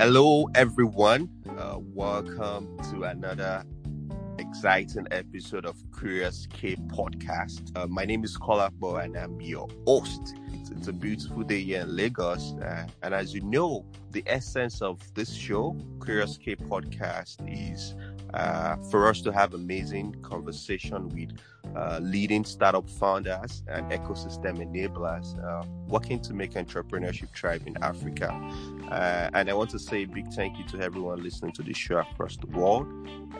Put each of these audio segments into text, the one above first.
Hello, everyone. Uh, welcome to another exciting episode of Kurious K podcast. Uh, my name is Kolapo and I'm your host. It's, a beautiful day here in Lagos. Uh, and as you know, the essence of this show, Kurious K podcast, is uh, for us to have amazing conversation with uh, leading startup founders and ecosystem enablers uh, working to make entrepreneurship thrive in Africa. Uh, and I want to say a big thank you to everyone listening to the show across the world.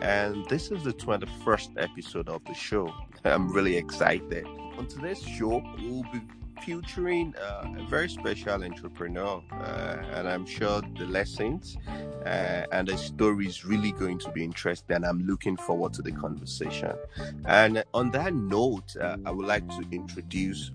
And this is the 21st episode of the show. I'm really excited. On today's show, we'll be featuring a very special entrepreneur, uh, and I'm sure the lessons uh, and the story is really going to be interesting. And I'm looking forward to the conversation. And on that note, uh, I would like to introduce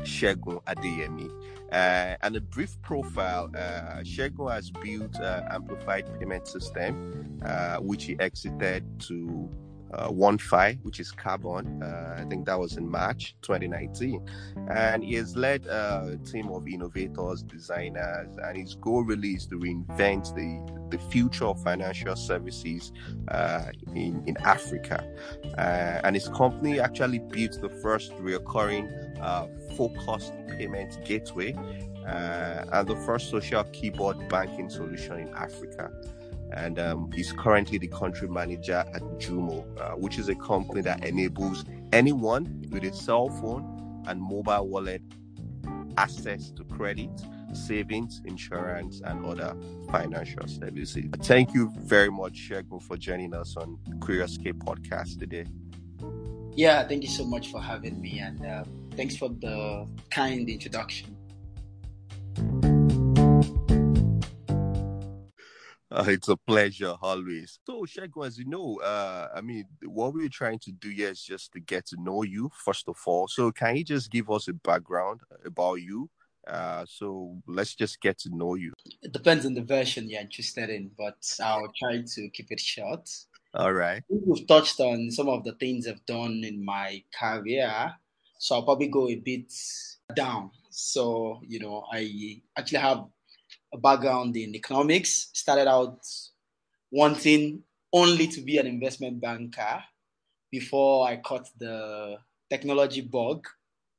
Segun Adeyemi. Uh, and a brief profile, uh, has built uh, amplified payment system, uh, which he exited to uh, OneFi, which is Carbon. Uh, I think that was in March 2019. And he has led a team of innovators, designers, and his goal really is to reinvent the, the future of financial services uh, in, in Africa. Uh, and his company actually built the first recurring uh, focused payment gateway uh, and the first social keyboard banking solution in Africa and um, he's currently the country manager at Jumo, uh, which is a company that enables anyone with a cell phone and mobile wallet access to credit, savings, insurance, and other financial services. Thank you very much, Segun, for joining us on Kurious K podcast today. Yeah, thank you so much for having me, and uh, thanks for the kind introduction. Uh, it's a pleasure always. So, Segun, as you know, uh, I mean, what we're trying to do here is just to get to know you, first of all. So, can you just give us a background about you? Uh, so, let's just get to know you. It depends on the version you're interested in, but I'll try to keep it short. All right. We've touched on some of the things I've done in my career. So, I'll probably go a bit down. So, you know, I actually have a background in economics, started out wanting only to be an investment banker before I caught the technology bug.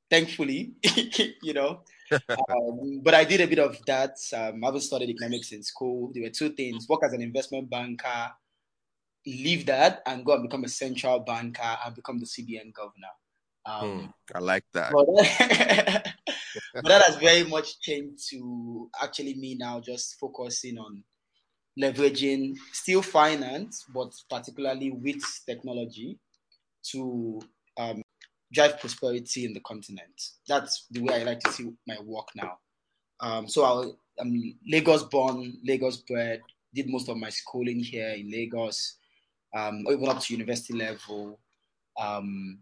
Thankfully, you know, um, but I did a bit of that. Um, I haven't studied economics in school. There were two things: work as an investment banker, leave that, and go and become a central banker and become the CBN governor. Um, hmm, I like that. But, but that has very much changed to actually me now just focusing on leveraging still finance, but particularly with technology to um, drive prosperity in the continent. That's the way I like to see my work now. Um, so i am Lagos born, Lagos bred, did most of my schooling here in Lagos, um, even up to university level. Um,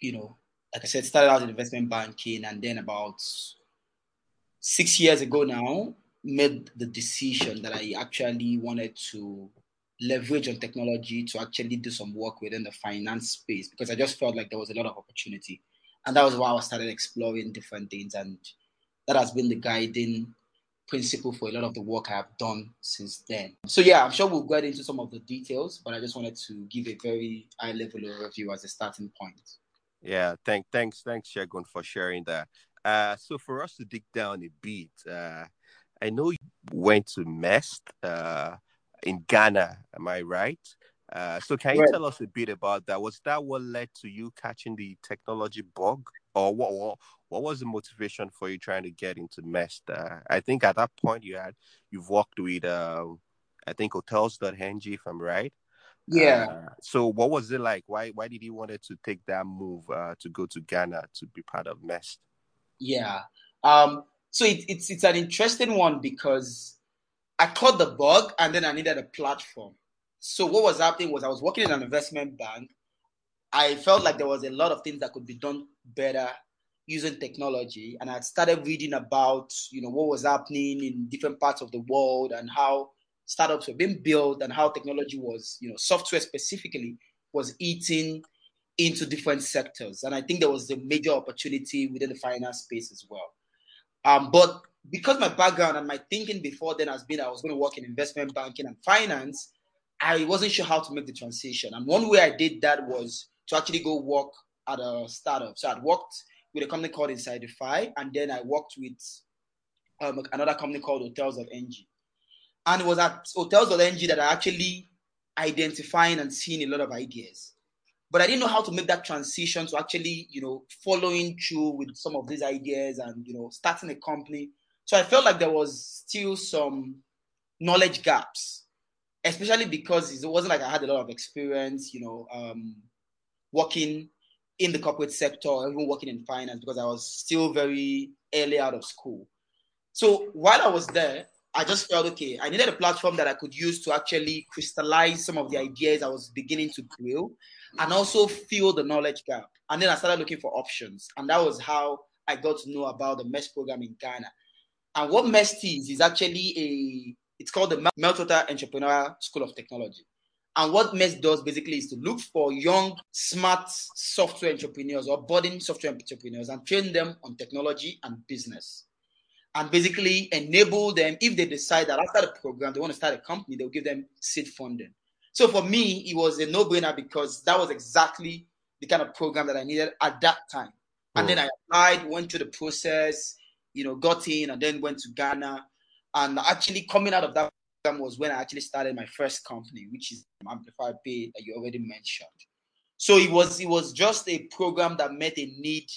you know, like I said, started out in investment banking, and then about six years ago now, made the decision that I actually wanted to leverage on technology to actually do some work within the finance space because I just felt like there was a lot of opportunity. And that was why I started exploring different things. And that has been the guiding principle for a lot of the work I have done since then. So, yeah, I'm sure we'll get into some of the details, but I just wanted to give a very high level overview as a starting point. Yeah, thank, thanks, thanks, Segun, for sharing that. Uh, so for us to dig down a bit, uh, I know you went to MEST uh, in Ghana. Am I right? Uh, so can you right. tell us a bit about that? Was that what led to you catching the technology bug, or what? What, what was the motivation for you trying to get into MEST? Uh, I think at that point you had you've worked with uh, I think hotels.ng, if I'm right. Yeah. Uh, so what was it like? Why why did he wanted to take that move uh, to go to Ghana to be part of MEST? Yeah. Um, so it, it's it's an interesting one because I caught the bug and then I needed a platform. So what was happening was I was working in an investment bank. I felt like there was a lot of things that could be done better using technology, and I started reading about you know what was happening in different parts of the world and how startups were being built and how technology was, you know, software specifically was eating into different sectors. And I think there was a major opportunity within the finance space as well. Um, but because my background and my thinking before then has been I was going to work in investment banking and finance, I wasn't sure how to make the transition. And one way I did that was to actually go work at a startup. So I'd worked with a company called Insidify, and then I worked with um, another company called Hotels.ng. And it was at Hotels.ng that I actually identifying and seeing a lot of ideas. But I didn't know how to make that transition to actually, you know, following through with some of these ideas and, you know, starting a company. So I felt like there was still some knowledge gaps, especially because it wasn't like I had a lot of experience, you know, um, working in the corporate sector or even working in finance because I was still very early out of school. So while I was there, I just felt okay. I needed a platform that I could use to actually crystallize some of the ideas I was beginning to grill and also fill the knowledge gap. And then I started looking for options. And that was how I got to know about the MEST program in Ghana. And what MEST is, is actually a, it's called the Meltwater Entrepreneurial School of Technology. And what MEST does basically is to look for young, smart software entrepreneurs or budding software entrepreneurs and train them on technology and business. And basically enable them, if they decide that after the program they want to start a company, they'll give them seed funding. So for me, it was a no brainer because that was exactly the kind of program that I needed at that time. And then mm. I applied, went through the process, you know, got in, and then went to Ghana. And actually, coming out of that program was when I actually started my first company, which is Amplify Pay that you already mentioned. So it was it was just a program that met a need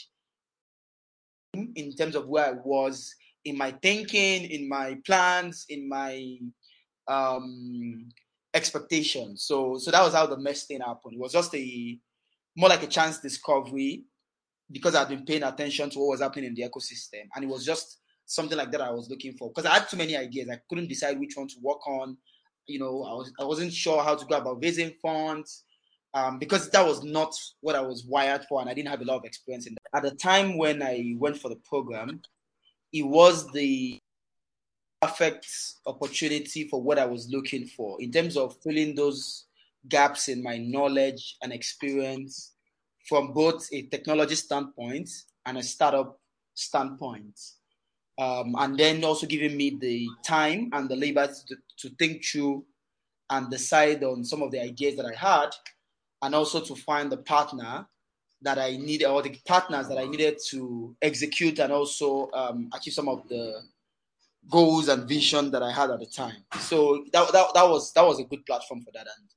in terms of where I was in my thinking, in my plans, in my um expectations. So so that was how the MEST thing happened. It was just a more like a chance discovery because I'd been paying attention to what was happening in the ecosystem. And it was just something like that I was looking for. Because I had too many ideas. I couldn't decide which one to work on. You know, I was I wasn't sure how to go about raising funds. Um, because that was not what I was wired for, and I didn't have a lot of experience in that. At the time when I went for the program, it was the perfect opportunity for what I was looking for in terms of filling those gaps in my knowledge and experience from both a technology standpoint and a startup standpoint. Um, and then also giving me the time and the labor to, to think through and decide on some of the ideas that I had, and also to find a partner that I needed or the partners that I needed to execute and also um, achieve some of the goals and vision that I had at the time. So that, that, that was that was a good platform for that, and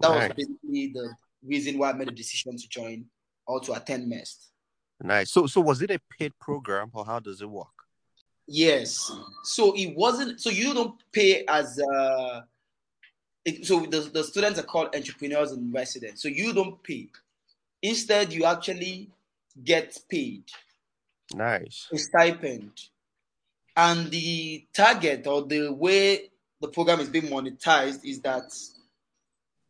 that nice. was basically the reason why I made a decision to join or to attend MEST. Nice. So so was it a paid program or how does it work? Yes. So it wasn't. So you don't pay as a. It, so the, the students are called entrepreneurs in residence. So you don't pay. Instead, you actually get paid. Nice. A stipend and the target or the way the program is being monetized is that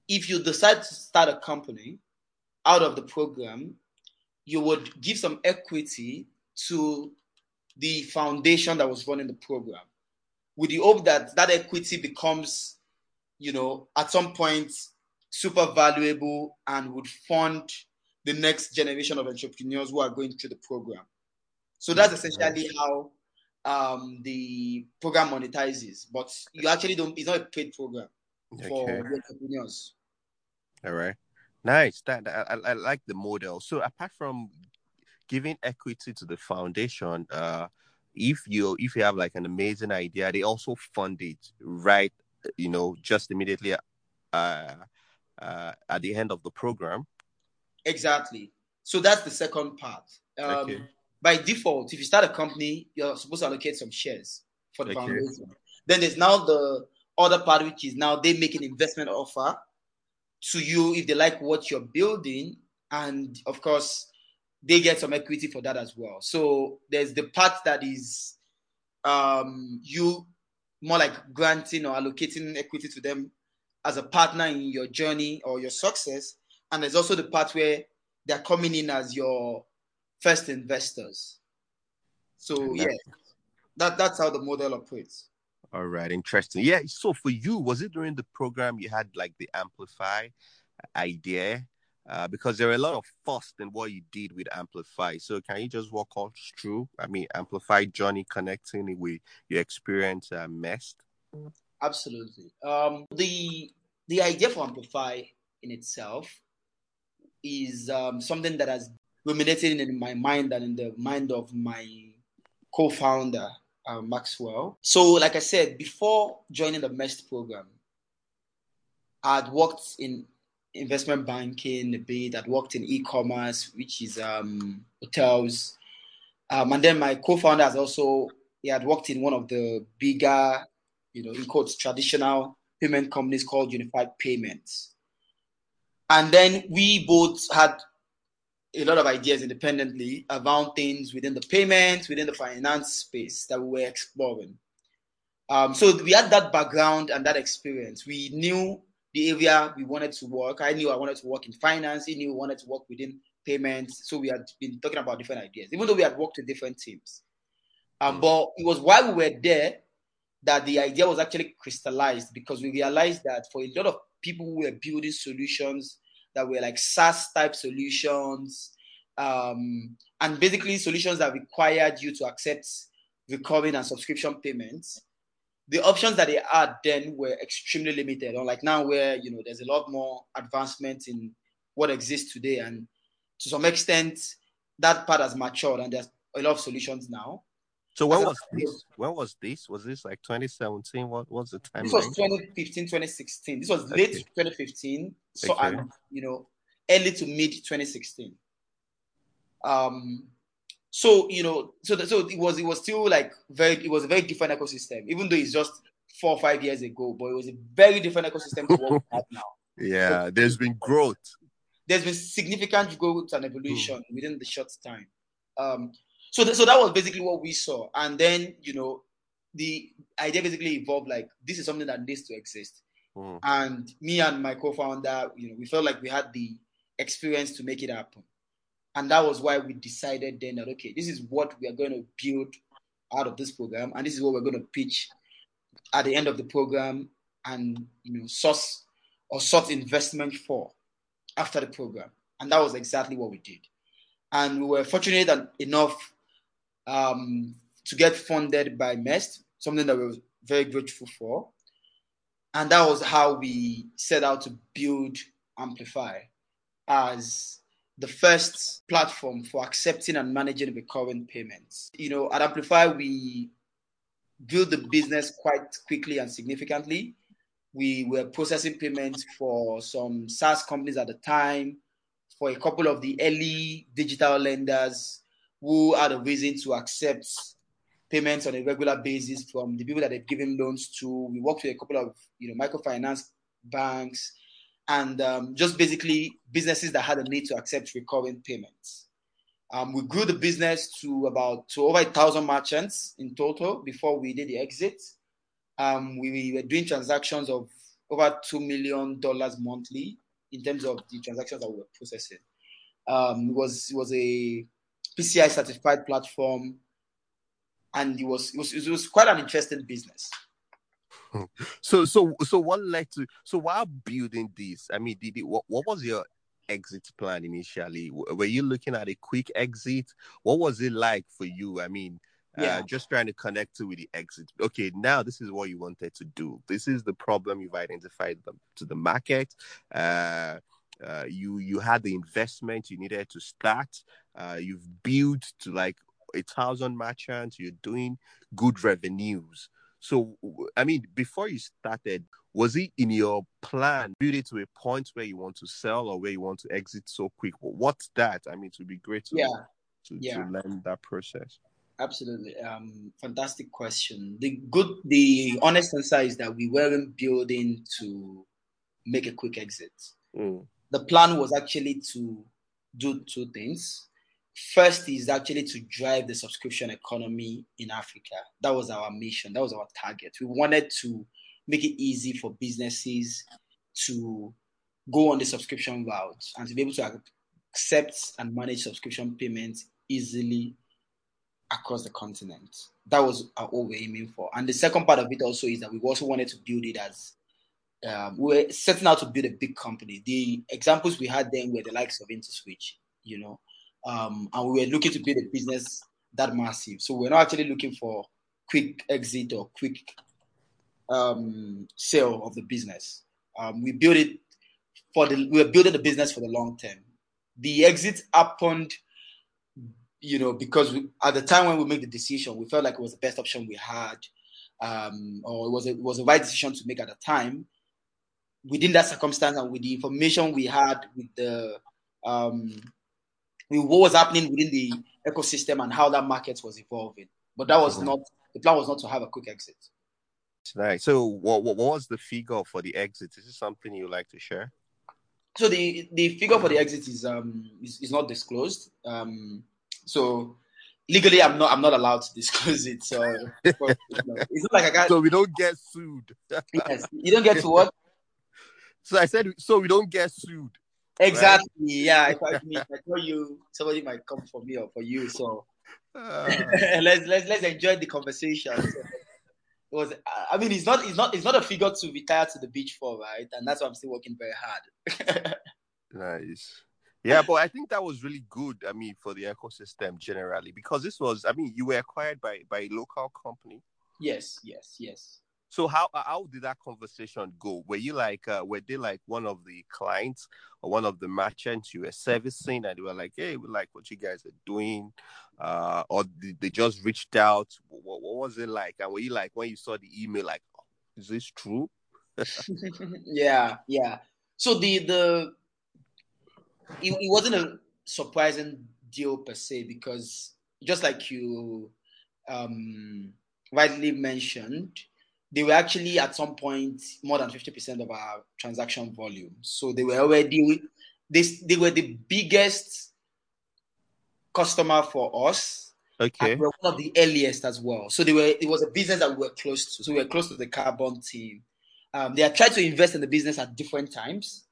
if you decide to start a company out of the program, you would give some equity to the foundation that was running the program with the hope that that equity becomes, you know, at some point super valuable and would fund the next generation of entrepreneurs who are going through the program. So that's essentially how um, the program monetizes, but you actually don't. It's not a paid program for okay. entrepreneurs. All right, nice. That I, I, like the model. So apart from giving equity to the foundation, uh, if you if you have like an amazing idea, they also fund it right. You know, just immediately uh, uh, at the end of the program. Exactly. So that's the second part. Um, okay by default, if you start a company, you're supposed to allocate some shares for the okay. foundation. Then there's now the other part, which is now they make an investment offer to you if they like what you're building, and of course, they get some equity for that as well. So there's the part that is um, you more like granting or allocating equity to them as a partner in your journey or your success, and there's also the part where they're coming in as your first investors. So yeah, that that's how the model operates. All right, interesting. Yeah. So for you, was it during the program you had like the amplify idea? uh, because there are a lot of fuss in what you did with Amplify. So can you just walk us through? I mean, Amplify journey connecting with your experience uh, MEST. Absolutely. Um, the the idea for Amplify in itself is um, something that has ruminated in my mind and in the mind of my co-founder uh, Maxwell. So, like I said, before joining the MEST program, I'd worked in investment banking a bit. I'd worked in e-commerce, which is um, hotels, um, and then my co-founder has also he had worked in one of the bigger, you know, in quotes, traditional payment companies called Unified Payments. And then we both had a lot of ideas independently around things within the payments, within the finance space that we were exploring. Um, so we had that background and that experience. We knew the area we wanted to work. I knew I wanted to work in finance. He knew we wanted to work within payments. So we had been talking about different ideas, even though we had worked with different teams. Um, mm. But it was while we were there that the idea was actually crystallized because we realized that for a lot of people who were building solutions that were like SaaS type solutions, um, and basically solutions that required you to accept recurring and subscription payments. The options that they had then were extremely limited. Unlike now, where you know there's a lot more advancement in what exists today, and to some extent, that part has matured, and there's a lot of solutions now. So when was this? When was this? Was this like 2017? What was the time? This was 2015, 2016. This was late 2015. So okay. and you know, early to mid 2016. Um so you know, so the, so it was it was still like very it was a very different ecosystem, even though it's just four or five years ago, but it was a very different ecosystem to what we have now. Yeah, so, there's been growth. There's been significant growth and evolution mm. within the short time. Um, so, th- so that was basically what we saw. And then, you know, the idea basically evolved like this is something that needs to exist. Mm. And me and my co-founder, you know, we felt like we had the experience to make it happen. And that was why we decided then that okay, this is what we are going to build out of this program, and this is what we're going to pitch at the end of the program, and you know, source or sort investment for after the program. And that was exactly what we did. And we were fortunate enough um, to get funded by MEST, something that we're very grateful for. And that was how we set out to build Amplify as the first platform for accepting and managing recurring payments. You know, at Amplify, we built the business quite quickly and significantly. We were processing payments for some SaaS companies at the time, for a couple of the early digital lenders who had a reason to accept payments on a regular basis from the people that they've given loans to. We worked with a couple of you know microfinance banks and um, just basically businesses that had a need to accept recurring payments. Um, we grew the business to about to over a thousand merchants in total before we did the exit. Um, we, we were doing transactions of over two million dollars monthly in terms of the transactions that we were processing. Um, it was it was a PCI certified platform, and it was it was it was quite an interesting business. So so so what led to so while building this? I mean, did it, what what was your exit plan initially? Were you looking at a quick exit? What was it like for you? I mean, uh, yeah. Uh, just trying to connect to with the exit. Okay, now this is what you wanted to do. This is the problem you've identified them to the market. Uh, uh, you you had the investment you needed to start. Uh, you've built to like a thousand merchants. You're doing good revenues. So, I mean, before you started, was it in your plan, build it to a point where you want to sell or where you want to exit so quick? What's that? I mean, it would be great to, yeah. to, yeah. to learn that process. Absolutely. Um, fantastic question. The good, the honest answer is that we weren't building to make a quick exit. Mm the plan was actually to do two things. First is actually to drive the subscription economy in Africa. That was our mission. That was our target. We wanted to make it easy for businesses to go on the subscription route and to be able to accept and manage subscription payments easily across the continent. That was what we were aiming for. And the second part of it also is that we also wanted to build it as um, we were setting out to build a big company. The examples we had then were the likes of InterSwitch, you know, um, and we were looking to build a business that massive. So we're not actually looking for quick exit or quick um, sale of the business. Um, we built it for the we were building the business for the long term. The exit happened, you know, because we, at the time when we made the decision, we felt like it was the best option we had, um, or it was a, it was the right decision to make at the time. Within that circumstance and with the information we had, with the um, with what was happening within the ecosystem and how that market was evolving, but that was mm-hmm. not the plan. Was not to have a quick exit. Right. So, what, what was the figure for the exit? Is this something you like to share? So the the figure for the exit is um is, is not disclosed. Um, so legally, I'm not I'm not allowed to disclose it. So it's not like I got. So we don't get sued. yes, you don't get to what. So I said, so we don't get sued. Exactly. Right? Yeah. If I, if I tell you, somebody might come for me or for you. So uh, let's let's let's enjoy the conversation. So, it was I mean it's not it's not it's not a figure to retire to the beach for, right? And that's why I'm still working very hard. nice. Yeah, but I think that was really good. I mean, for the ecosystem generally, because this was, I mean, you were acquired by by a local company. Yes, yes, yes. So how how did that conversation go? Were you like uh, were they like one of the clients or one of the merchants you were servicing, and they were like, "Hey, we like what you guys are doing," uh, or did they just reached out? What, what was it like? And were you like when you saw the email, like, oh, "Is this true?" yeah, yeah. So the the it, it wasn't a surprising deal per se because just like you um rightly mentioned they were actually at some point more than 50% of our transaction volume. So they were already they, they were the biggest customer for us. Okay. And we were one of the earliest as well. So they were it was a business that we were close to. So we were close to the carbon team. Um, they had tried to invest in the business at different times.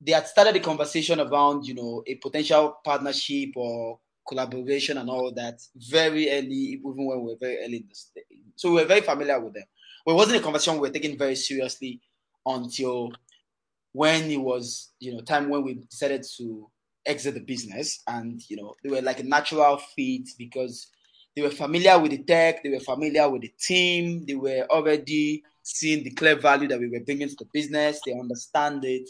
They had started the conversation around, you know, a potential partnership or collaboration and all that very early, even when we were very early in the stage. So we were very familiar with them. Well, it wasn't a conversation we were taking very seriously until when it was, you know, time when we decided to exit the business. And, you know, they were like a natural fit because they were familiar with the tech, they were familiar with the team, they were already seeing the clear value that we were bringing to the business, they understand it.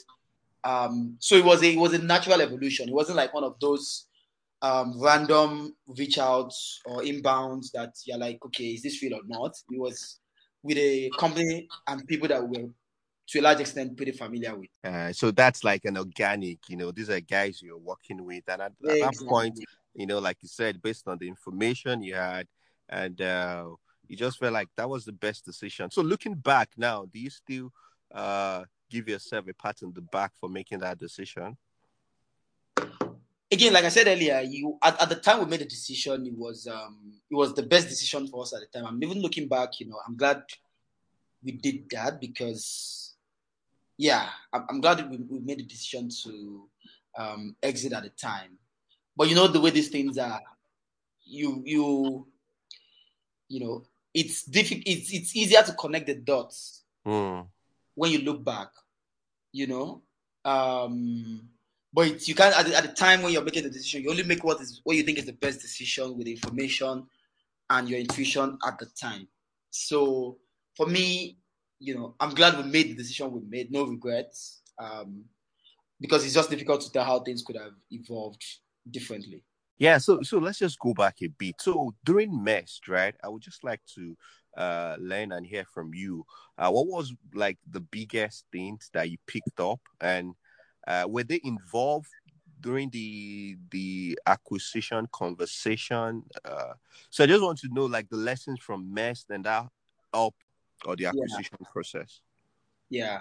Um, so it was a it was a natural evolution. It wasn't like one of those um, random reach outs or inbounds that you're like, okay, is this real or not? It was with a company and people that we're to a large extent pretty familiar with. Uh, so that's like an organic, you know, these are guys you're working with, and at, exactly. at that point, you know, like you said, based on the information you had, and uh, you just felt like that was the best decision. So looking back now, do you still uh, give yourself a pat on the back for making that decision? Again, like I said earlier, you at, at the time we made the decision, it was um it was the best decision for us at the time. I'm even looking back, you know, I'm glad we did that because yeah, I'm, I'm glad we, we made the decision to um exit at the time. But you know the way these things are, you you you know, it's difficult it's it's easier to connect the dots mm. when you look back, you know. Um but you can't at the, at the time when you're making the decision, you only make what is what you think is the best decision with information and your intuition at the time. So for me, you know, I'm glad we made the decision we made, no regrets. Um, because it's just difficult to tell how things could have evolved differently. Yeah, so so let's just go back a bit. So during MEST, right? I would just like to uh learn and hear from you. Uh, what was like the biggest things that you picked up and uh, were they involved during the the acquisition conversation? Uh, so I just want to know like the lessons from MEST and that up or the acquisition yeah. process. Yeah.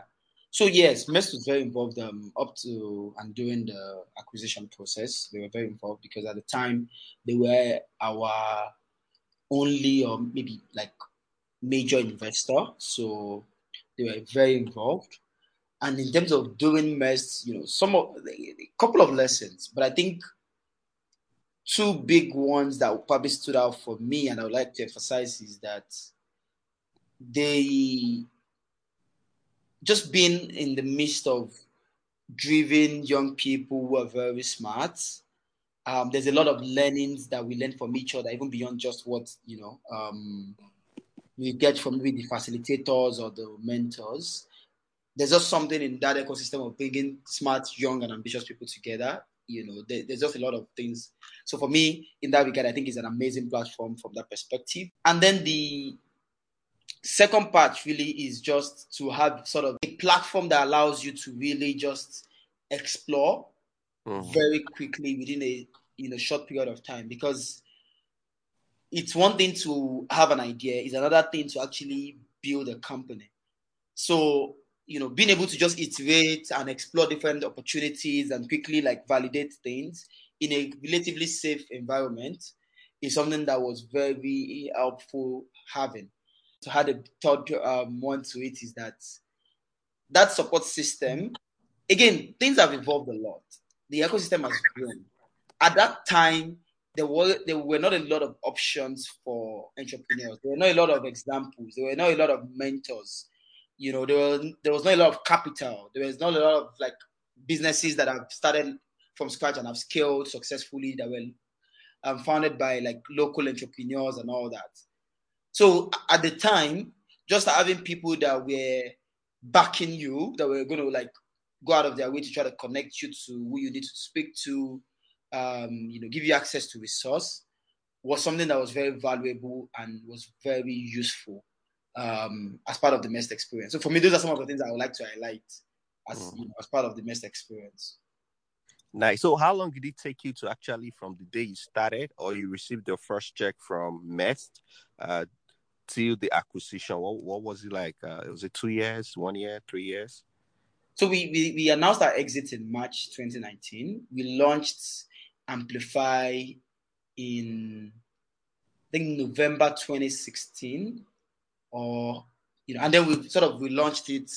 So yes, MEST was very involved um, up to and during the acquisition process. They were very involved because at the time they were our only or maybe like major investor. So they were very involved. And in terms of doing MEST, you know, some of a couple of lessons, but I think two big ones that probably stood out for me and I would like to emphasize is that they just being in the midst of driven young people who are very smart. Um, there's a lot of learnings that we learn from each other, even beyond just what you know um, we get from maybe the facilitators or the mentors. There's just something in that ecosystem of bringing smart, young, and ambitious people together. You know, there, there's just a lot of things. So for me, in that regard, I think it's an amazing platform from that perspective. And then the second part really is just to have sort of a platform that allows you to really just explore mm-hmm. very quickly within a in a short period of time because it's one thing to have an idea it's another thing to actually build a company so you know being able to just iterate and explore different opportunities and quickly like validate things in a relatively safe environment is something that was very helpful having to add a third um, one to it is that that support system, again, things have evolved a lot. The ecosystem has grown. At that time, there were there were not a lot of options for entrepreneurs. There were not a lot of examples. There were not a lot of mentors. You know, there was there was not a lot of capital. There was not a lot of like businesses that have started from scratch and have scaled successfully that were um, founded by like local entrepreneurs and all that. So at the time, just having people that were backing you, that were going to like go out of their way to try to connect you to who you need to speak to, um, you know, give you access to resource, was something that was very valuable and was very useful um, as part of the MEST experience. So for me, those are some of the things I would like to highlight as mm-hmm. you know, as part of the MEST experience. Nice. So, how long did it take you to actually, from the day you started or you received your first check from MEST, uh, till the acquisition? What what was it like? Uh, was it two years, one year, three years? So we, we we announced our exit in March 2019. We launched Amplify in I think November 2016, or you know, and then we sort of we launched it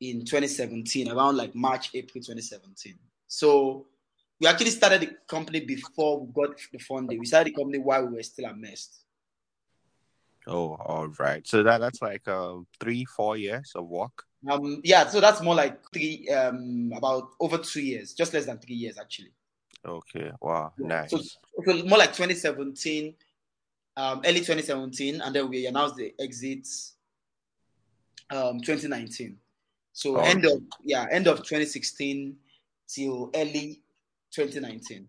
in 2017, around like March, April 2017. So we actually started the company before we got the funding. We started the company while we were still at MEST. Oh, all right. So that that's like um three, four years of work. Um, yeah. So that's more like three, um, about over two years, just less than three years actually. Okay. Wow. Nice. So, so, more like 2017, um, early 2017, and then we announced the exit, um, 2019. So oh. end of yeah, end of 2016 till early 2019.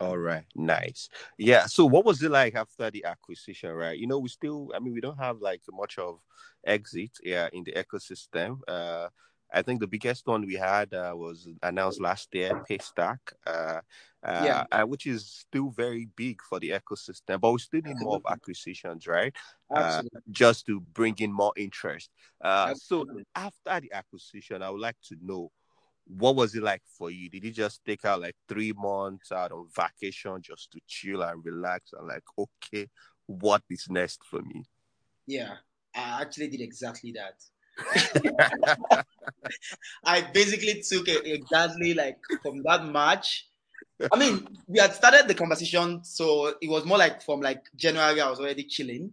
All right, nice. Yeah. So, what was it like after the acquisition? Right. You know, we still. I mean, we don't have like much of exit. Yeah, in the ecosystem. Uh, I think the biggest one we had uh, was announced last year, Paystack, uh, uh, yeah. Uh, which is still very big for the ecosystem, but we still need more of acquisitions, right? Uh, just to bring in more interest. Uh, so after the acquisition, I would like to know what was it like for you? Did you just take out like three months out on vacation just to chill and relax and like, okay, what is next for me? Yeah, I actually did exactly that. I basically took it exactly like from that March. I mean, we had started the conversation, so it was more like from like January, I was already chilling.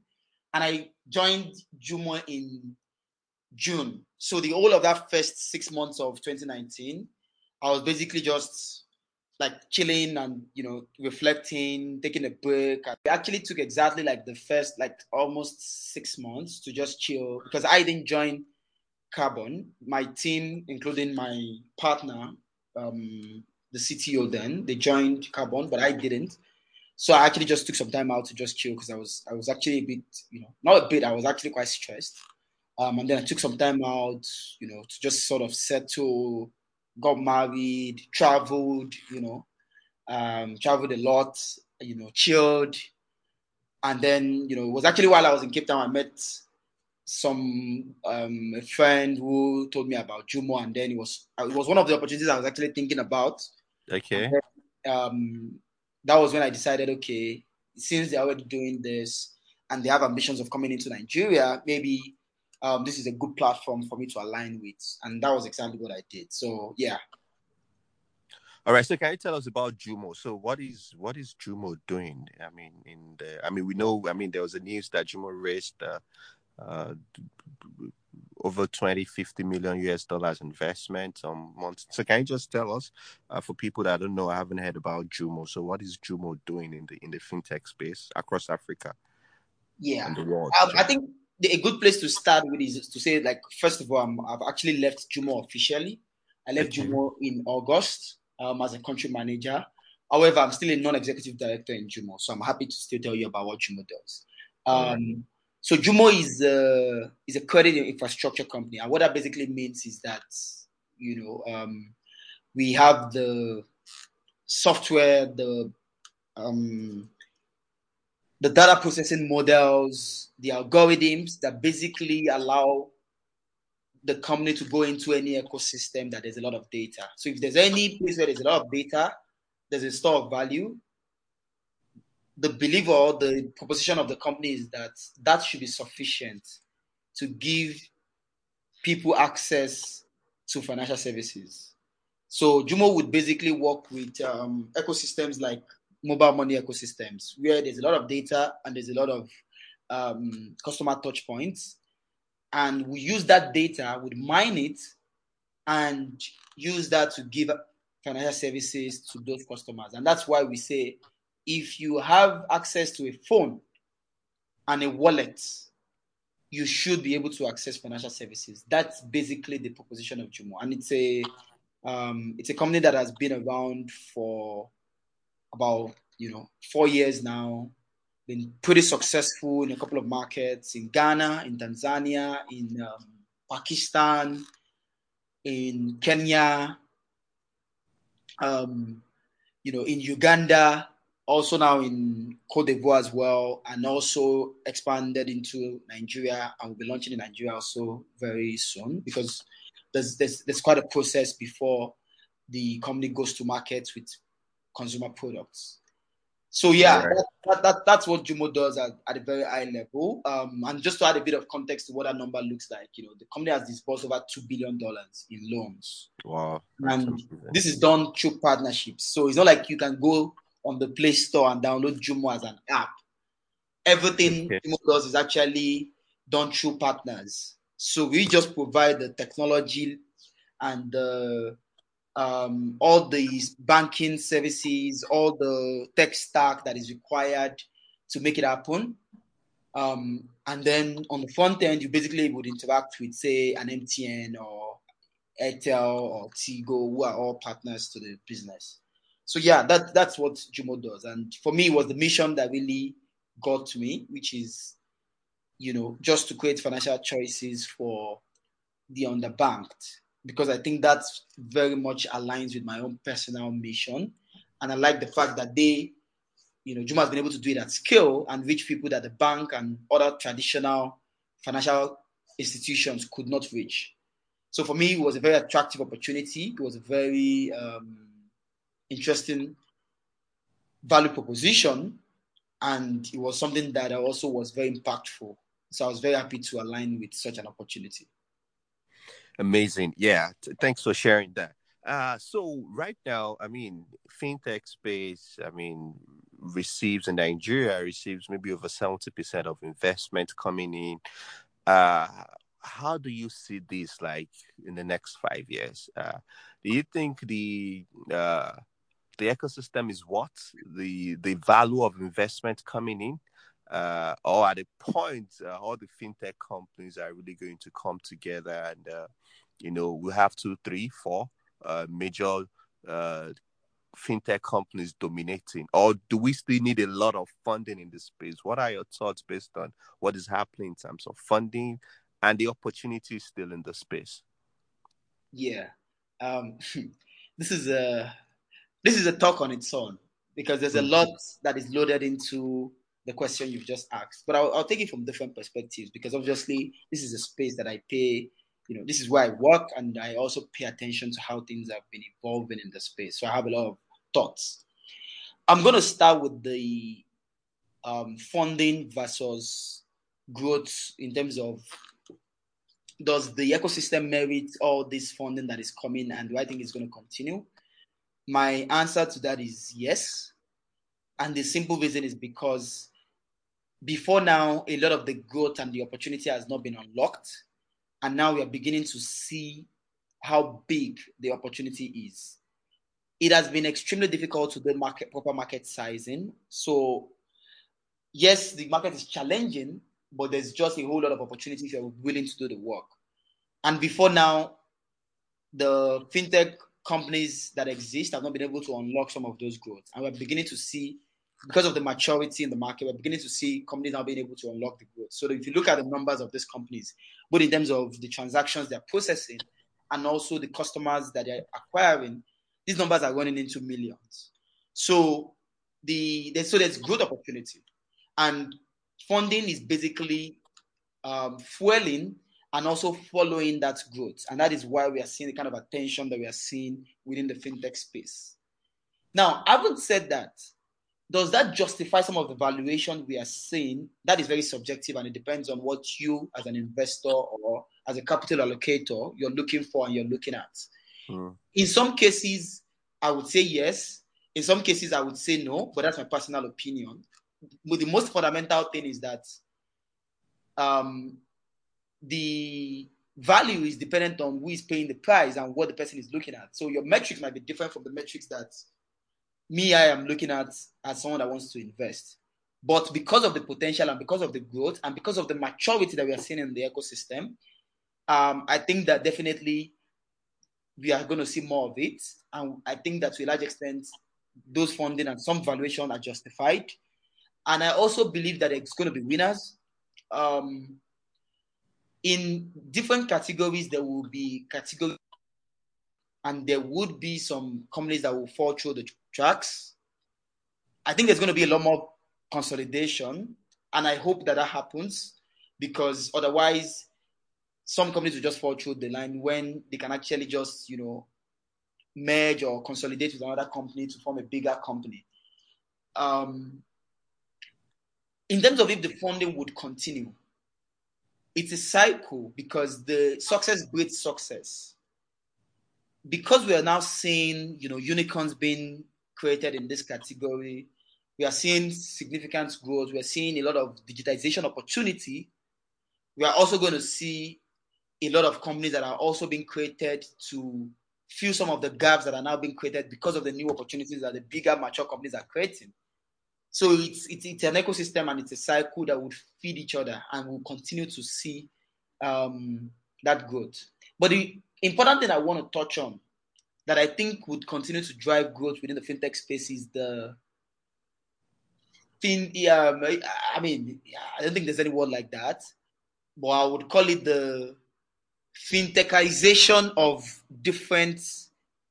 And I joined Jumo in June. So the whole of that first six months of 2019, I was basically just like chilling and you know reflecting, taking a break. I actually took exactly like the first like almost six months to just chill because I didn't join Carbon. My team, including my partner, um, the CTO, then they joined Carbon, but I didn't. So I actually just took some time out to just chill because I was I was actually a bit you know not a bit I was actually quite stressed. Um, and then I took some time out, you know, to just sort of settle, got married, traveled, you know, um, traveled a lot, you know, chilled. And then, you know, it was actually while I was in Cape Town, I met some um, a friend who told me about Jumo, and then it was it was one of the opportunities I was actually thinking about. Okay. Then, um, that was when I decided, okay, since they're already doing this and they have ambitions of coming into Nigeria, maybe um, this is a good platform for me to align with. And that was exactly what I did. So yeah. All right. So can you tell us about Jumo? So what is what is Jumo doing? I mean, in the I mean we know I mean there was a news that Jumo raised uh, uh, over 20, 50 million US dollars investment on month. So can you just tell us, uh, for people that don't know, I haven't heard about Jumo. So what is Jumo doing in the in the fintech space across Africa? Yeah, and the world? Um, I think a good place to start with is to say, like, first of all, i have actually left Jumo officially. I left okay. Jumo in August um, as a country manager. However, I'm still a non-executive director in Jumo, so I'm happy to still tell you about what Jumo does. Um, so Jumo is a, is a credit infrastructure company, and what that basically means is that you know um, we have the software, the um, the data processing models, the algorithms that basically allow the company to go into any ecosystem that there's a lot of data. So if there's any place where there's a lot of data, there's a store of value, the belief or the proposition of the company is that that should be sufficient to give people access to financial services. So Jumo would basically work with um, ecosystems like mobile money ecosystems, where there's a lot of data and there's a lot of um, customer touch points. And we use that data, would mine it, and use that to give financial services to those customers. And that's why we say if you have access to a phone and a wallet, you should be able to access financial services. That's basically the proposition of Jumo, and it's a um, it's a company that has been around for about you know four years now. Been pretty successful in a couple of markets in Ghana, in Tanzania, in um, Pakistan, in Kenya, um, you know, in Uganda, also now in Cote d'Ivoire as well, and also expanded into Nigeria, and we'll be launching in Nigeria also very soon because there's there's, there's quite a process before the company goes to market with consumer products. So yeah, right. that, that, that's what Jumo does at, at a very high level. Um, and just to add a bit of context to what that number looks like, you know, the company has disbursed over two billion dollars in loans. Wow! And this is done through partnerships. So it's not like you can go on the Play Store and download Jumo as an app. Everything okay. Jumo does is actually done through partners. So we just provide the technology and the um, all these banking services, all the tech stack that is required to make it happen. Um, and then on the front end, you basically would interact with, say, an MTN or Airtel or Tigo, who are all partners to the business so yeah, that that's what Jumo does. And for me, it was the mission that really got to me, which is, you know, just to create financial choices for the underbanked, because I think that very much aligns with my own personal mission. And I like the fact that they, you know, Jumo has been able to do it at scale and reach people that the bank and other traditional financial institutions could not reach. So for me, it was a very attractive opportunity. It was a very um, interesting value proposition and it was something that also was very impactful. So i was very happy to align with such an opportunity. Amazing. Yeah thanks for sharing that. Uh, so right now i mean fintech space i mean receives in nigeria receives maybe over 70% of investment coming in. Uh, how do you see this like in the next five years? Uh, do you think the uh, the ecosystem is what? The the value of investment coming in uh, or at a point uh, all the fintech companies are really going to come together and uh, you know we have two three four uh, major uh, fintech companies dominating. Or do we still need a lot of funding in this space? What are your thoughts based on what is happening in terms of funding and the opportunities still in the space? Yeah. Um, this is a this is a talk on its own because there's a hmm. lot that is loaded into the question you've just asked. But I'll, I'll, take it from different perspectives because obviously this is a space that I pay, you know, this is where I work and I also pay attention to how things have been evolving in the space. So I have a lot of thoughts. I'm going to start with the um, funding versus growth in terms of does the ecosystem merit all this funding that is coming and do I think it's going to continue? My answer to that is yes. And the simple reason is because before now, a lot of the growth and the opportunity has not been unlocked. and now we are beginning to see how big the opportunity is. It has been extremely difficult to do market proper market sizing. So, yes, the market is challenging, but there's just a whole lot of opportunities if you're willing to do the work. And before now, the fintech companies that exist have not been able to unlock some of those growth. And we're beginning to see, because of the maturity in the market, we're beginning to see companies now being able to unlock the growth. So if you look at the numbers of these companies, both in terms of the transactions they're processing and also the customers that they're acquiring, these numbers are running into millions. So the so there's growth opportunity, and funding is basically um, fueling and also following that growth. And that is why we are seeing the kind of attention that we are seeing within the fintech space. Now, having said that, does that justify some of the valuation we are seeing? That is very subjective and it depends on what you, as an investor or as a capital allocator, you're looking for and you're looking at. Mm. In some cases, I would say yes. In some cases, I would say no, but that's my personal opinion. But the most fundamental thing is that um, the value is dependent on who is paying the price and what the person is looking at. So your metrics might be different from the metrics that me I am looking at as someone that wants to invest. But because of the potential and because of the growth and because of the maturity that we are seeing in the ecosystem, um, I think that definitely we are going to see more of it. And I think that to a large extent, those funding and some valuation are justified. And I also believe that it's going to be winners. Um, in different categories, there will be categories, and there would be some companies that will fall through the tracks. I think there's going to be a lot more consolidation, and I hope that that happens because otherwise, some companies will just fall through the line when they can actually just, you know, merge or consolidate with another company to form a bigger company. Um, in terms of if the funding would continue, it's a cycle because the success breeds success. Because we are now seeing, you know, unicorns being created in this category, we are seeing significant growth. We are seeing a lot of digitization opportunity. We are also going to see a lot of companies that are also being created to fill some of the gaps that are now being created because of the new opportunities that the bigger mature companies are creating. So it's, it's, it's an ecosystem and it's a cycle that would feed each other and we'll continue to see um, that growth. But the important thing I want to touch on that I think would continue to drive growth within the fintech space is the fin. Um, I mean, I don't think there's any word like that, but I would call it the fintechization of different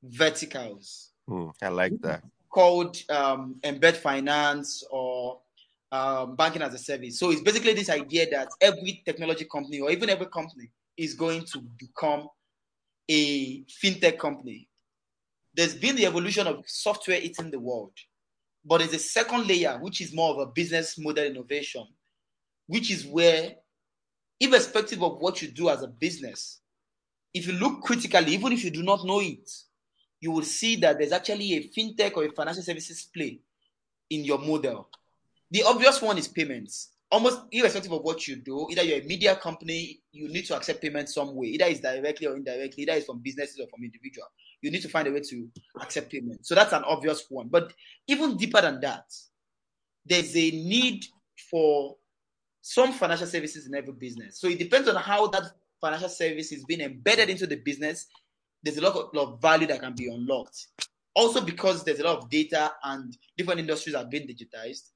verticals. Mm, I like that called um, embed finance or um, banking as a service. So it's basically this idea that every technology company or even every company is going to become a fintech company. There's been the evolution of software eating the world, but there's a second layer, which is more of a business model innovation, which is where, irrespective of what you do as a business, if you look critically, even if you do not know it, you will see that there's actually a fintech or a financial services play in your model. The obvious one is payments. Almost irrespective of what you do, either you're a media company, you need to accept payments some way. Either it's directly or indirectly, either it's from businesses or from individual. You need to find a way to accept payment. So that's an obvious one. But even deeper than that, there's a need for some financial services in every business. So it depends on how that financial service is being embedded into the business there's a lot of, lot of value that can be unlocked. Also, because there's a lot of data and different industries are being digitized,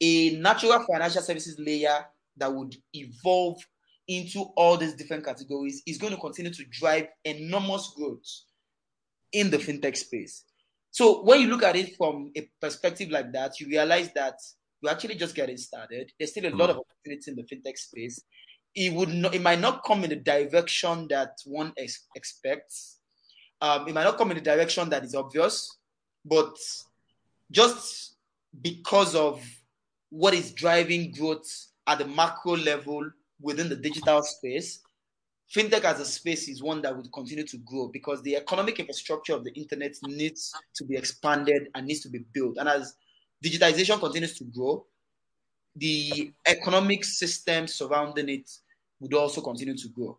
a natural financial services layer that would evolve into all these different categories is going to continue to drive enormous growth in the fintech space. So when you look at it from a perspective like that, you realize that you're actually just getting started. There's still a lot mm. of opportunity in the fintech space it would not, it might not come in the direction that one ex- expects. Um, it might not come in the direction that is obvious, but just because of what is driving growth at the macro level within the digital space, fintech as a space is one that would continue to grow because the economic infrastructure of the internet needs to be expanded and needs to be built. And as digitization continues to grow, the economic system surrounding it would also continue to grow.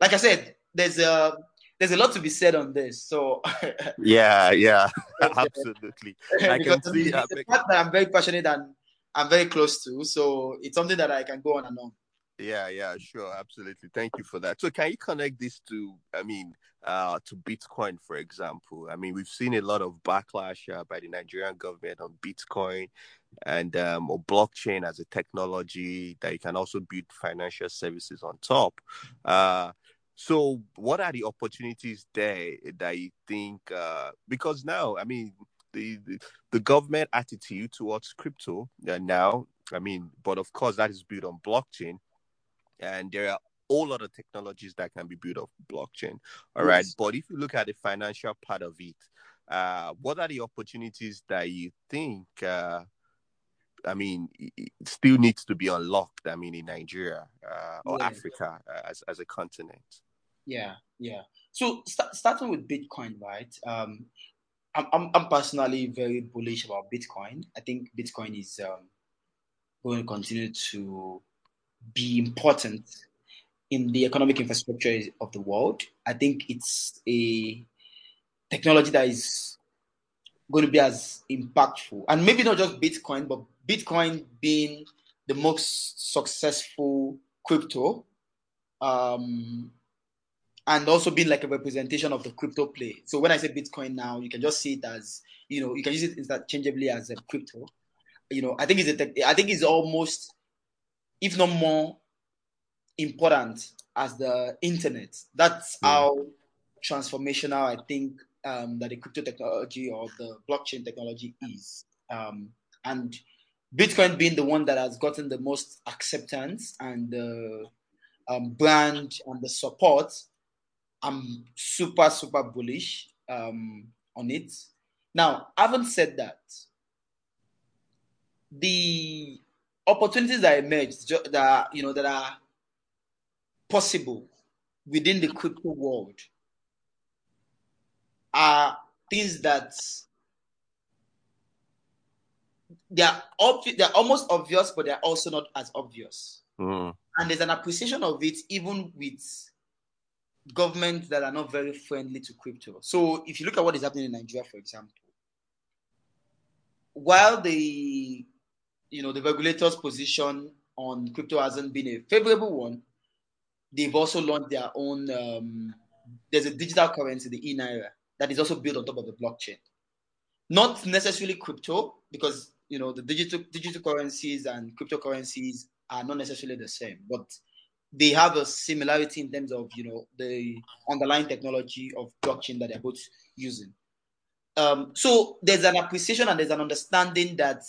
like I said, there's a there's a lot to be said on this. So yeah, yeah, absolutely. I can see the, fact that I'm very passionate and I'm very close to, so it's something that I can go on and on. Yeah, yeah, sure, absolutely. Thank you for that. So, can you connect this to, I mean, uh, to Bitcoin, for example? I mean, we've seen a lot of backlash uh, by the Nigerian government on Bitcoin and um, or blockchain as a technology that you can also build financial services on top. Uh, so, what are the opportunities there that you think? Uh, because now, I mean, the, the, the government attitude towards crypto uh, now, I mean, but of course, that is built on blockchain, and there are all other technologies that can be built off blockchain. All yes. right, but if you look at the financial part of it, uh, what are the opportunities that you think? Uh, I mean, it still needs to be unlocked. I mean, in Nigeria uh, or yeah. Africa uh, as as a continent. Yeah, yeah. So st- starting with Bitcoin, right? Um, I'm, I'm, I'm personally very bullish about Bitcoin. I think Bitcoin is um, going to continue to be important in the economic infrastructure of the world. I think it's a technology that is going to be as impactful, and maybe not just Bitcoin, but Bitcoin being the most successful crypto um, and also being like a representation of the crypto play. So when I say Bitcoin now, you can just see it as you know you can use it interchangeably as a crypto. You know, I think it's a, I think it's almost, if not more, important as the internet. That's mm. how transformational I think um, that the crypto technology or the blockchain technology is. Um, and Bitcoin being the one that has gotten the most acceptance and the um, brand and the support I'm super, super bullish um, on it. Now, having said that, the opportunities that emerge that you know that are possible within the crypto world are things that they are obvi- they're almost obvious, but they're also not as obvious. Mm. And there's an appreciation of it even with governments that are not very friendly to crypto. So if you look at what is happening in Nigeria, for example, while the you know the regulators' position on crypto hasn't been a favorable one, they've also launched their own. Um, there's a digital currency, the e-naira, that is also built on top of the blockchain. Not necessarily crypto, because you know the digital digital currencies and cryptocurrencies are not necessarily the same, but they have a similarity in terms of you know the underlying technology of blockchain that they're both using. Um, so there's an appreciation and there's an understanding that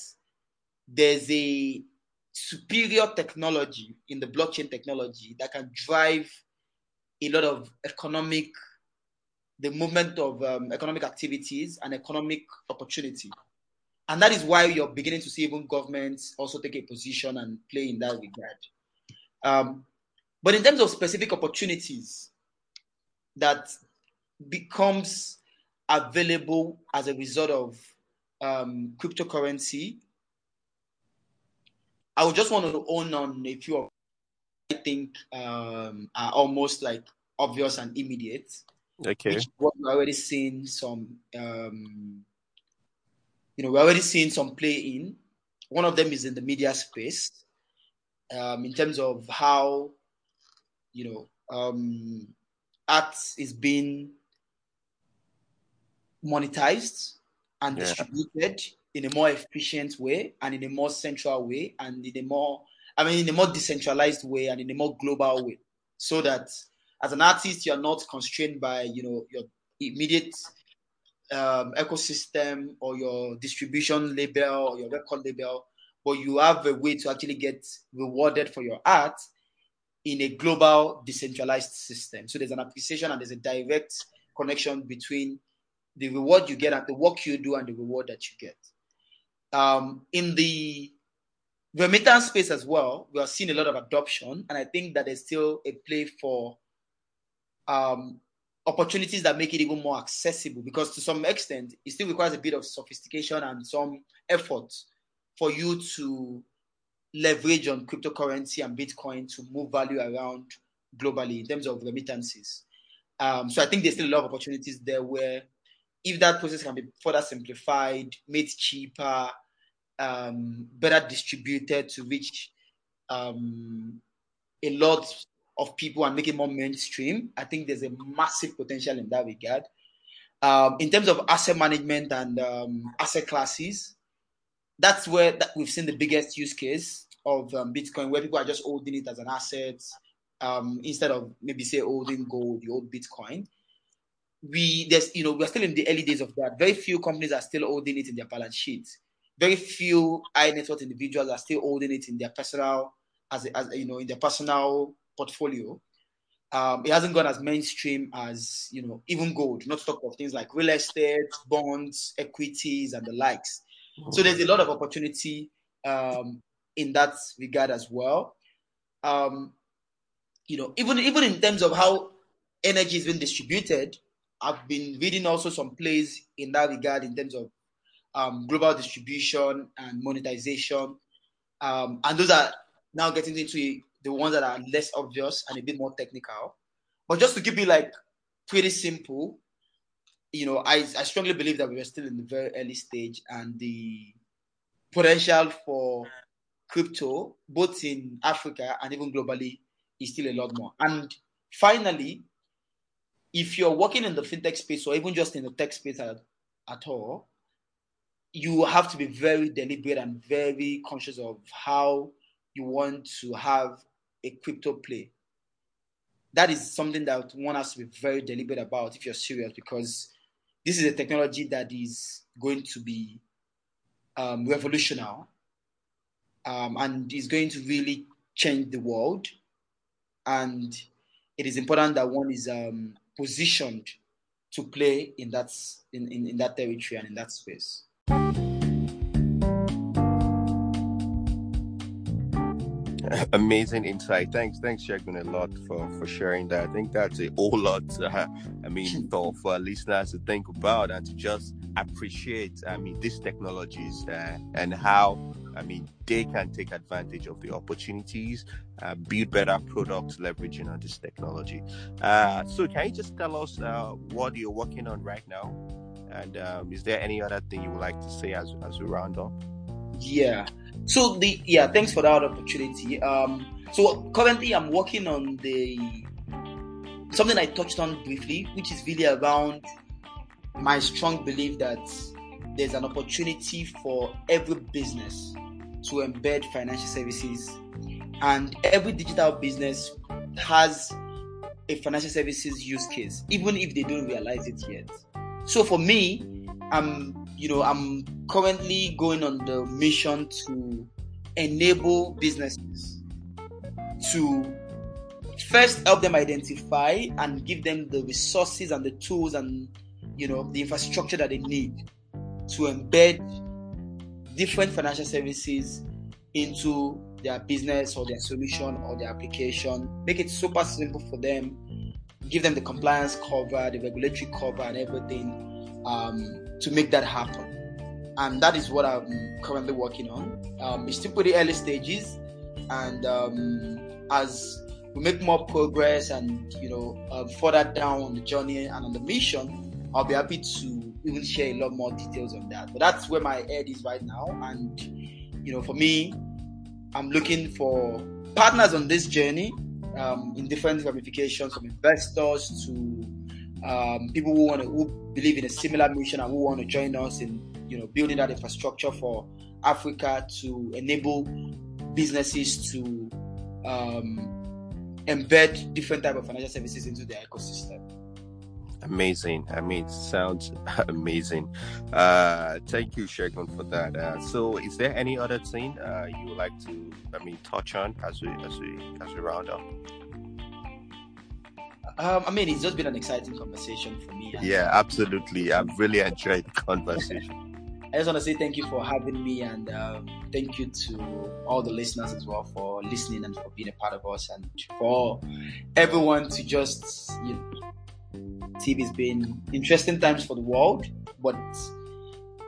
there's a superior technology in the blockchain technology that can drive a lot of economic the movement of um, economic activities and economic opportunity. And that is why you're beginning to see even governments also take a position and play in that regard. Um, but in terms of specific opportunities that becomes available as a result of um, cryptocurrency, I would just want to own on a few of I think um, are almost like obvious and immediate. Okay. Which we're already seeing some, um, you know, we're already seeing some play in. One of them is in the media space, um, in terms of how you know, um, art is being monetized and yeah. distributed in a more efficient way and in a more central way and in a more I mean in a more decentralized way and in a more global way. So that as an artist you're not constrained by, you know, your immediate um, ecosystem or your distribution label or your record label, but you have a way to actually get rewarded for your art in a global decentralized system. So there's an appreciation and there's a direct connection between the reward you get and the work you do and the reward that you get. Um, in the remittance space as well, we are seeing a lot of adoption, and I think that there's still a play for um, opportunities that make it even more accessible because to some extent it still requires a bit of sophistication and some effort for you to leverage on cryptocurrency and Bitcoin to move value around globally in terms of remittances. Um, so I think there's still a lot of opportunities there where if that process can be further simplified, made cheaper, um, better distributed to reach um, a lot of people and make it more mainstream, I think there's a massive potential in that regard. Um, in terms of asset management and um, asset classes, that's where that we've seen the biggest use case of um, Bitcoin, where people are just holding it as an asset um, instead of maybe say holding gold, the old Bitcoin. We there's you know we're still in the early days of that. Very few companies are still holding it in their balance sheets. Very few high net worth individuals are still holding it in their personal as, as you know in their personal portfolio. Um, it hasn't gone as mainstream as you know even gold. Not to talk of things like real estate, bonds, equities, and the likes. So there's a lot of opportunity um, in that regard as well. Um, you know, even even in terms of how energy is being distributed, I've been reading also some plays in that regard in terms of um, global distribution and monetization, um, and those are now getting into the ones that are less obvious and a bit more technical. But just to keep it like pretty simple, you know, I, I strongly believe that we are still in the very early stage and the potential for crypto, both in Africa and even globally, is still a lot more. And finally, if you're working in the fintech space or even just in the tech space at, at all, you have to be very deliberate and very conscious of how you want to have a crypto play. That is something that one has to be very deliberate about if you're serious, because this is a technology that is going to be um, revolutionary um, and is going to really change the world. And it is important that one is um, positioned to play in that in, in, in that territory and in that space. Amazing insight. Thanks, thanks, Segun, a lot for for sharing that. I think that's a whole lot. Uh, I mean, for for our listeners to think about and to just appreciate. I mean, these technologies uh, and how I mean, they can take advantage of the opportunities, uh, build better products, leveraging on this technology. Uh, so, can you just tell us uh, what you're working on right now? And um, is there any other thing you would like to say as, as we round up? Yeah. So the yeah, thanks for that opportunity. Um, so currently I'm working on the something I touched on briefly, which is really around my strong belief that there's an opportunity for every business to embed financial services, and every digital business has a financial services use case, even if they don't realize it yet. So for me, I'm you know I'm currently going on the mission to enable businesses to first help them identify and give them the resources and the tools and you know the infrastructure that they need to embed different financial services into their business or their solution or their application. Make it super simple for them. Give them the compliance cover the regulatory cover and everything um, to make that happen and that is what I'm currently working on. Um, it's still pretty early stages, and um, as we make more progress and you know uh, further down on the journey and on the mission, I'll be happy to even share a lot more details on that. But that's where my head is right now, and you know, for me, I'm looking for partners on this journey um, in different ramifications, from investors to um, people who want to who believe in a similar mission and who want to join us in you know building that infrastructure for Africa to enable businesses to um, embed different type of financial services into their ecosystem. Amazing. I mean, it sounds amazing. Uh, thank you, Segun, for that. Uh, so, is there any other thing uh, you would like to, I mean, touch on as we as we as we round up? Um, I mean, it's just been an exciting conversation for me. Yeah, absolutely. I've really enjoyed the conversation. I just want to say thank you for having me and um, thank you to all the listeners as well for listening and for being a part of us and for everyone to just, you know, TV has been interesting times for the world, but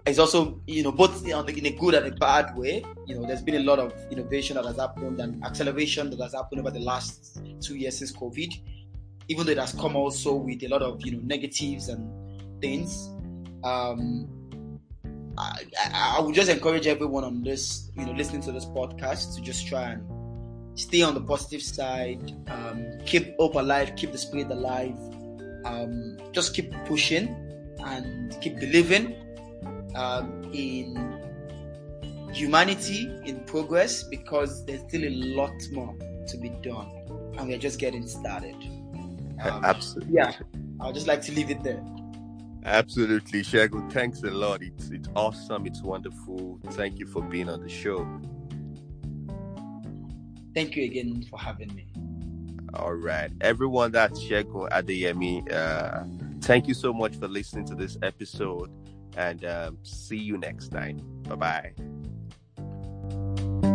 it's also you know both in a good and a bad way. You know, there's been a lot of innovation that has happened and acceleration that has happened over the last two years since COVID. Even though it has come also with a lot of you know negatives and things. Um, I, I, would just encourage everyone on this, you know, listening to this podcast to just try and stay on the positive side, um, keep hope alive, keep the spirit alive, um, just keep pushing and keep believing um, in humanity, in progress, because there's still a lot more to be done, and we're just getting started. Um, Absolutely. Yeah, I'd just like to leave it there. Absolutely, Segun. Thanks a lot. It's it's awesome. It's wonderful. Thank you for being on the show. Thank you again for having me. All right, everyone. That's Segun Adeyemi. Uh, thank you so much for listening to this episode, and um, see you next time. Bye bye.